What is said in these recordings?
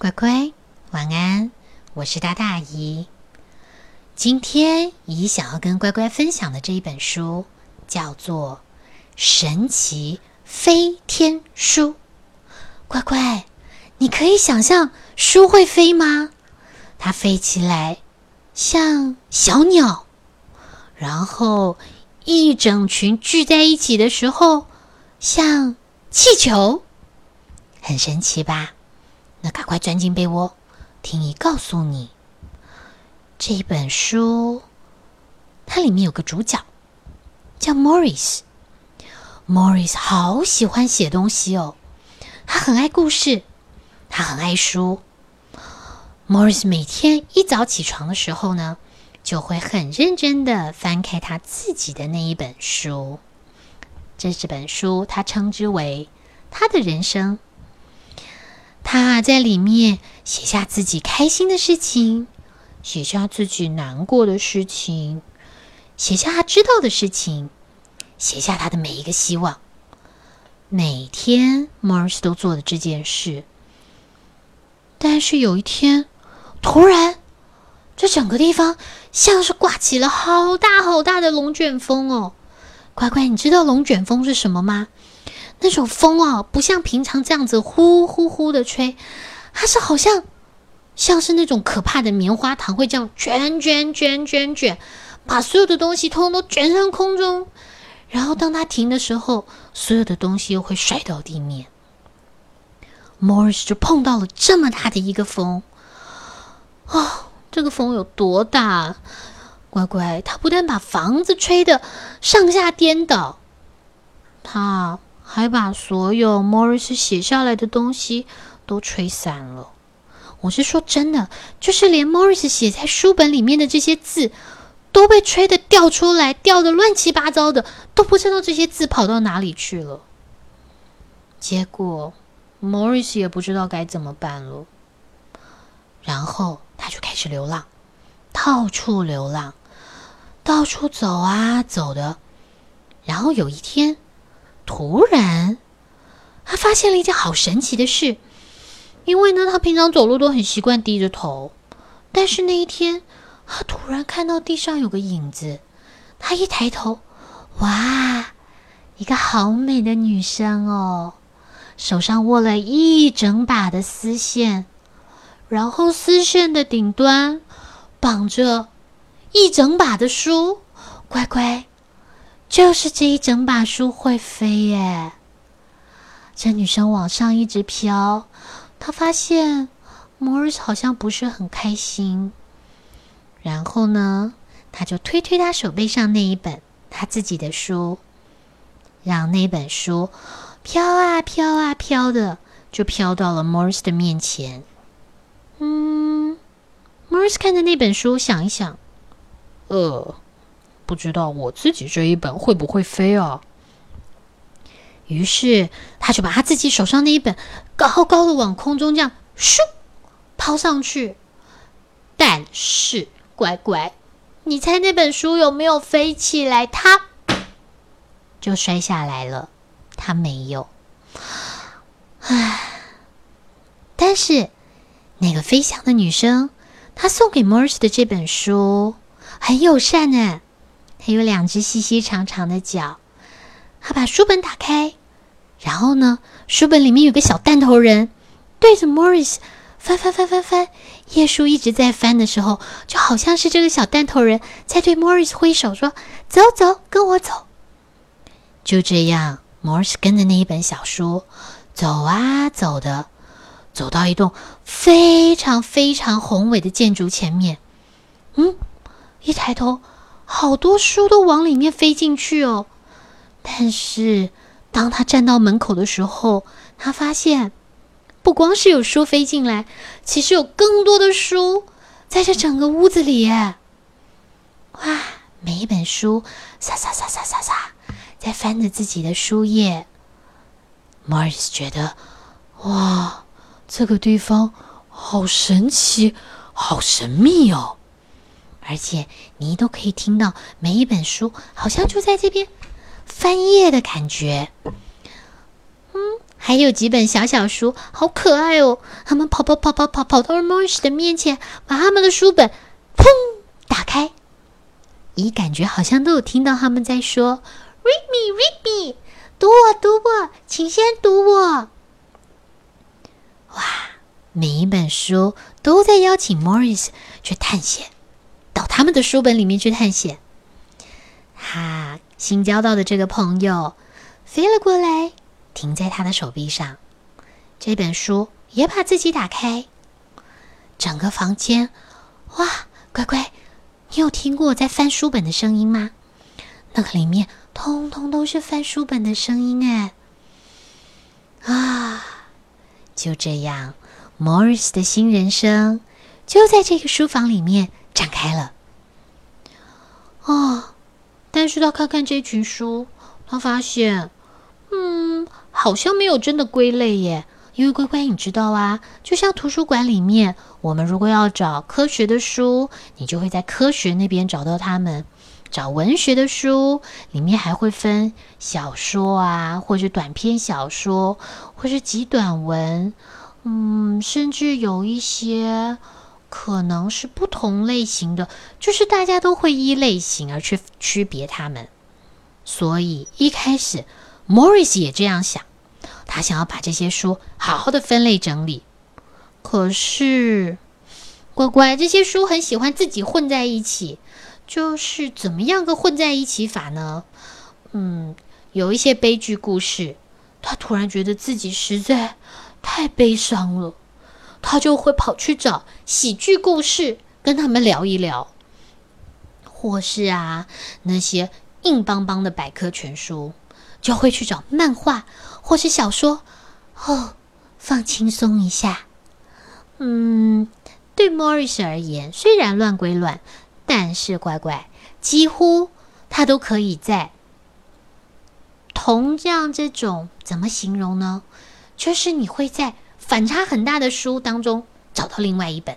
乖乖，晚安！我是大大姨。今天姨想要跟乖乖分享的这一本书叫做《神奇飞天书》。乖乖，你可以想象书会飞吗？它飞起来像小鸟，然后一整群聚在一起的时候像气球，很神奇吧？那赶快钻进被窝，听姨告诉你，这一本书它里面有个主角叫 Morris。Morris 好喜欢写东西哦，他很爱故事，他很爱书。Morris 每天一早起床的时候呢，就会很认真的翻开他自己的那一本书。这这本书他称之为他的人生。他在里面写下自己开心的事情，写下自己难过的事情，写下他知道的事情，写下他的每一个希望。每天，Mars 都做的这件事。但是有一天，突然，这整个地方像是刮起了好大好大的龙卷风哦！乖乖，你知道龙卷风是什么吗？那种风啊，不像平常这样子呼呼呼的吹，它是好像像是那种可怕的棉花糖，会这样卷卷卷卷卷，把所有的东西通通都卷上空中。然后当它停的时候，所有的东西又会摔到地面。Morris 就碰到了这么大的一个风，哦，这个风有多大？乖乖，它不但把房子吹得上下颠倒，它。还把所有 Morris 写下来的东西都吹散了。我是说真的，就是连 Morris 写在书本里面的这些字都被吹得掉出来，掉的乱七八糟的，都不知道这些字跑到哪里去了。结果 Morris 也不知道该怎么办了。然后他就开始流浪，到处流浪，到处走啊走的。然后有一天。突然，他发现了一件好神奇的事。因为呢，他平常走路都很习惯低着头，但是那一天，他突然看到地上有个影子。他一抬头，哇，一个好美的女生哦，手上握了一整把的丝线，然后丝线的顶端绑着一整把的书。乖乖。就是这一整把书会飞耶！这女生往上一直飘，她发现 Morris 好像不是很开心。然后呢，她就推推他手背上那一本他自己的书，让那本书飘啊飘啊飘的，就飘到了 Morris 的面前。嗯，Morris 看着那本书，想一想，呃。不知道我自己这一本会不会飞啊？于是他就把他自己手上那一本高高的往空中这样咻抛上去。但是乖乖，你猜那本书有没有飞起来？它就摔下来了。它没有。唉，但是那个飞翔的女生，她送给 Mars 的这本书很友善呢。它有两只细细长长的脚。他把书本打开，然后呢，书本里面有个小弹头人，对着 Morris 翻翻翻翻翻，页数一直在翻的时候，就好像是这个小弹头人在对 Morris 挥手说：“走走，跟我走。”就这样，Morris 跟着那一本小书走啊走的，走到一栋非常非常宏伟的建筑前面。嗯，一抬头。好多书都往里面飞进去哦，但是当他站到门口的时候，他发现不光是有书飞进来，其实有更多的书在这整个屋子里。哇，每一本书沙沙沙沙沙沙在翻着自己的书页。Mars 觉得，哇，这个地方好神奇，好神秘哦。而且你都可以听到每一本书好像就在这边翻页的感觉。嗯，还有几本小小书，好可爱哦！他们跑跑跑跑跑跑到了 Morris 的面前，把他们的书本砰打开。咦，感觉好像都有听到他们在说 “Read me, read me”，读我，读我，请先读我。哇，每一本书都在邀请 Morris 去探险，到他们的书本里面去探险。哈，新交到的这个朋友飞了过来，停在他的手臂上。这本书也把自己打开，整个房间，哇，乖乖。你有听过在翻书本的声音吗？那个里面通通都是翻书本的声音哎！啊，就这样，Morris 的新人生就在这个书房里面展开了。哦，但是他看看这群书，他发现，嗯，好像没有真的归类耶。因为乖乖，你知道啊，就像图书馆里面，我们如果要找科学的书，你就会在科学那边找到它们；找文学的书，里面还会分小说啊，或者短篇小说，或是极短文，嗯，甚至有一些可能是不同类型的，就是大家都会依类型而去区别他们。所以一开始，Morris 也这样想。他想要把这些书好好的分类整理，可是乖乖，这些书很喜欢自己混在一起，就是怎么样个混在一起法呢？嗯，有一些悲剧故事，他突然觉得自己实在太悲伤了，他就会跑去找喜剧故事跟他们聊一聊，或是啊那些硬邦邦的百科全书，就会去找漫画。或是小说，哦，放轻松一下。嗯，对 Morris 而言，虽然乱归乱，但是乖乖，几乎他都可以在同这样这种怎么形容呢？就是你会在反差很大的书当中找到另外一本。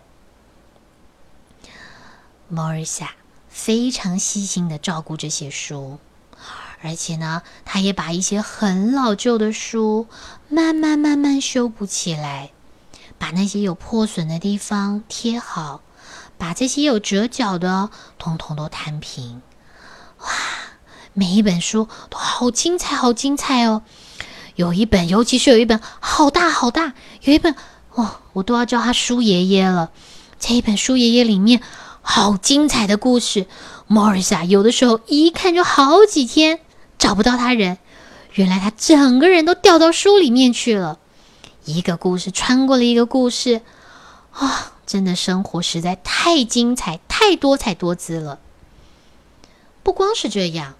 Morris 啊，非常细心的照顾这些书。而且呢，他也把一些很老旧的书慢慢慢慢修补起来，把那些有破损的地方贴好，把这些有折角的通通都摊平。哇，每一本书都好精彩，好精彩哦！有一本，尤其是有一本好大好大，有一本哦，我都要叫他书爷爷了。这一本书爷爷里面好精彩的故事，Morris 啊，有的时候一看就好几天。找不到他人，原来他整个人都掉到书里面去了。一个故事穿过了一个故事，啊，真的生活实在太精彩、太多彩多姿了。不光是这样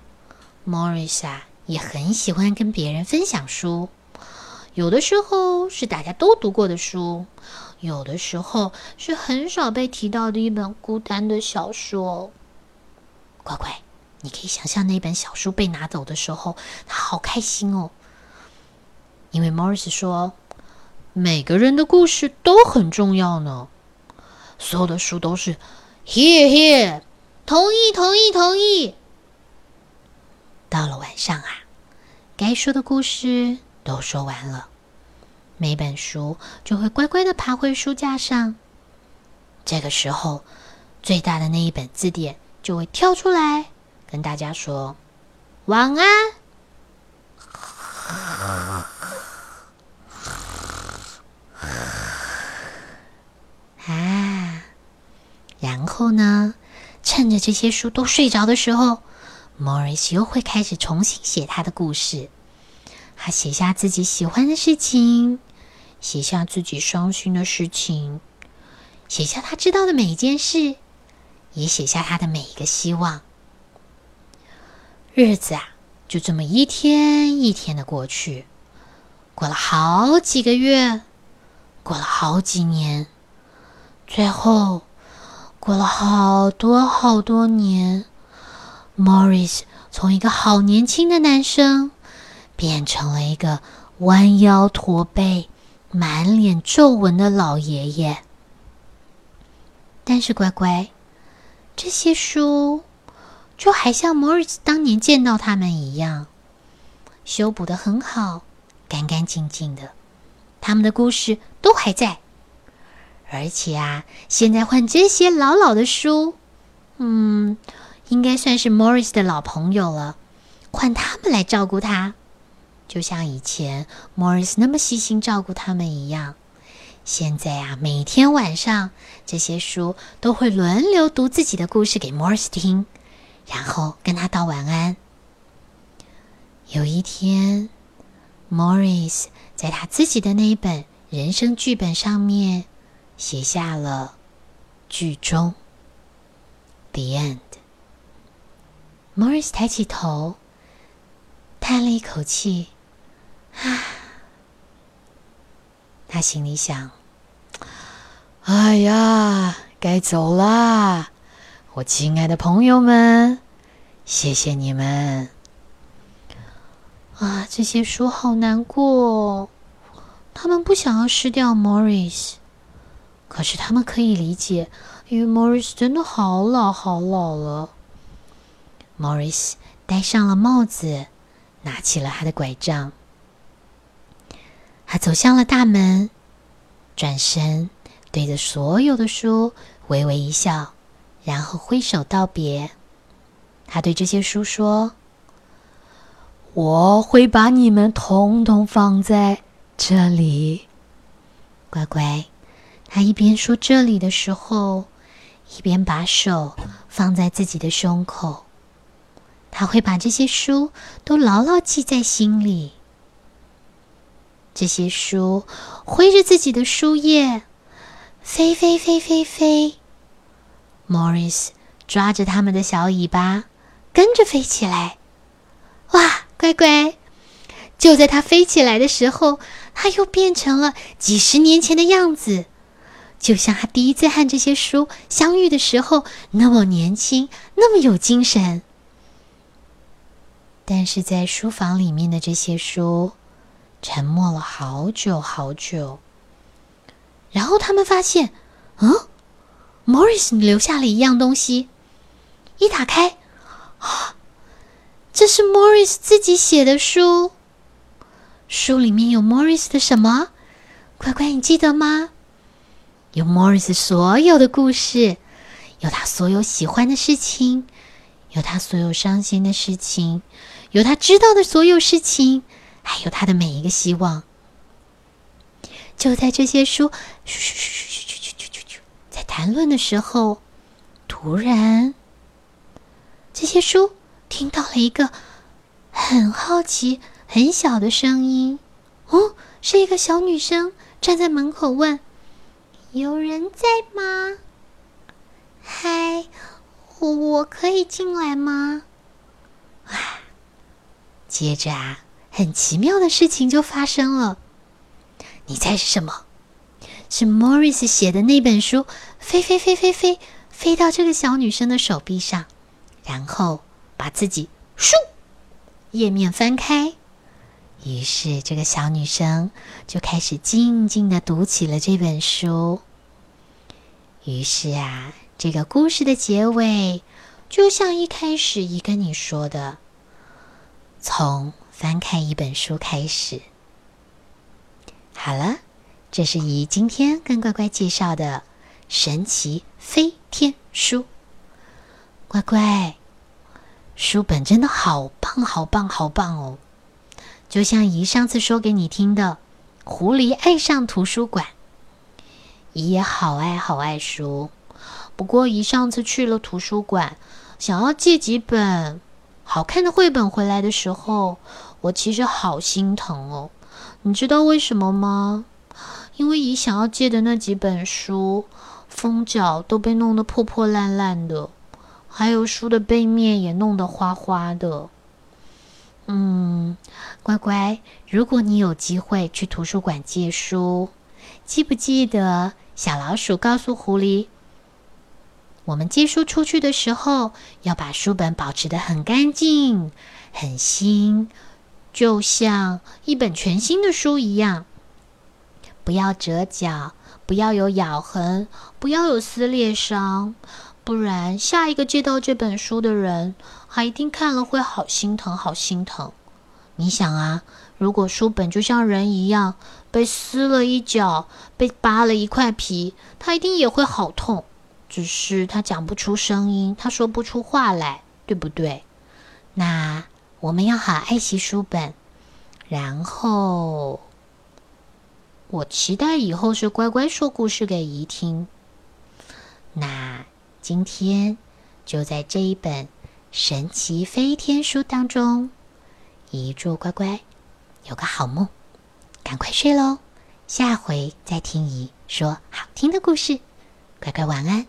，Morris 啊也很喜欢跟别人分享书。有的时候是大家都读过的书，有的时候是很少被提到的一本孤单的小说。乖乖。你可以想象那本小书被拿走的时候，他好开心哦。因为 Morris 说，每个人的故事都很重要呢。所有的书都是 Here Here，同意同意同意。到了晚上啊，该说的故事都说完了，每本书就会乖乖的爬回书架上。这个时候，最大的那一本字典就会跳出来。跟大家说晚安啊！然后呢，趁着这些书都睡着的时候，Morris 又会开始重新写他的故事。他写下自己喜欢的事情，写下自己伤心的事情，写下他知道的每一件事，也写下他的每一个希望。日子啊，就这么一天一天的过去，过了好几个月，过了好几年，最后过了好多好多年，Morris 从一个好年轻的男生，变成了一个弯腰驼背、满脸皱纹的老爷爷。但是乖乖，这些书。就还像 Morris 当年见到他们一样，修补的很好，干干净净的，他们的故事都还在。而且啊，现在换这些老老的书，嗯，应该算是 Morris 的老朋友了，换他们来照顾他，就像以前 Morris 那么细心照顾他们一样。现在啊，每天晚上这些书都会轮流读自己的故事给 Morris 听，然后跟他道晚安。有一天，Morris 在他自己的那一本人生剧本上面写下了“剧终 ”，The End。Morris 抬起头，叹了一口气，啊。他心里想：“哎呀，该走啦！我亲爱的朋友们，谢谢你们。啊，这些书好难过，他们不想要失掉 Morris，可是他们可以理解，因为 Morris 真的好老好老了。Morris 戴上了帽子，拿起了他的拐杖。”他走向了大门，转身对着所有的书微微一笑，然后挥手道别。他对这些书说：“我会把你们统统放在这里，乖乖。”他一边说这里的时候，一边把手放在自己的胸口。他会把这些书都牢牢记在心里。这些书挥着自己的书页，飞飞飞飞飞。Morris 抓着他们的小尾巴，跟着飞起来。哇，乖乖！就在他飞起来的时候，他又变成了几十年前的样子，就像他第一次和这些书相遇的时候那么年轻，那么有精神。但是在书房里面的这些书。沉默了好久好久，然后他们发现，嗯，Morris 留下了一样东西。一打开，啊，这是 Morris 自己写的书。书里面有 Morris 的什么？乖乖，你记得吗？有 Morris 所有的故事，有他所有喜欢的事情，有他所有伤心的事情，有他知道的所有事情，还有他的每一个希望。就在这些书在谈论的时候，突然这些书听到了一个很好奇、很小的声音。哦，是一个小女生站在门口问：「有人在吗？」嗨，我我可以进来吗？接着啊。很奇妙的事情就发生了，你猜是什么？是 Morris 写的那本书飞飞飞飞飞飞到这个小女生的手臂上，然后把自己咻页面翻开，于是这个小女生就开始静静的读起了这本书。于是啊，这个故事的结尾就像一开始一跟你说的，从。翻开一本书开始。好了，这是姨今天跟乖乖介绍的神奇飞天书。乖乖，书本真的好棒，好棒，好棒哦！就像姨上次说给你听的，《狐狸爱上图书馆》。姨也好爱好爱书，不过姨上次去了图书馆，想要借几本好看的绘本回来的时候。我其实好心疼哦，你知道为什么吗？因为姨想要借的那几本书，封角都被弄得破破烂烂的，还有书的背面也弄得花花的。嗯，乖乖，如果你有机会去图书馆借书，记不记得小老鼠告诉狐狸，我们借书出去的时候，要把书本保持的很干净、很新。就像一本全新的书一样，不要折角，不要有咬痕，不要有撕裂伤，不然下一个借到这本书的人，他一定看了会好心疼，好心疼。你想啊，如果书本就像人一样被撕了一角，被扒了一块皮，他一定也会好痛。只是他讲不出声音，他说不出话来，对不对？那我们要好爱惜书本，然后我期待以后是乖乖说故事给姨听。那今天就在这一本神奇飞天书当中。姨祝乖乖有个好梦，赶快睡喽！下回再听姨说好听的故事，乖乖晚安。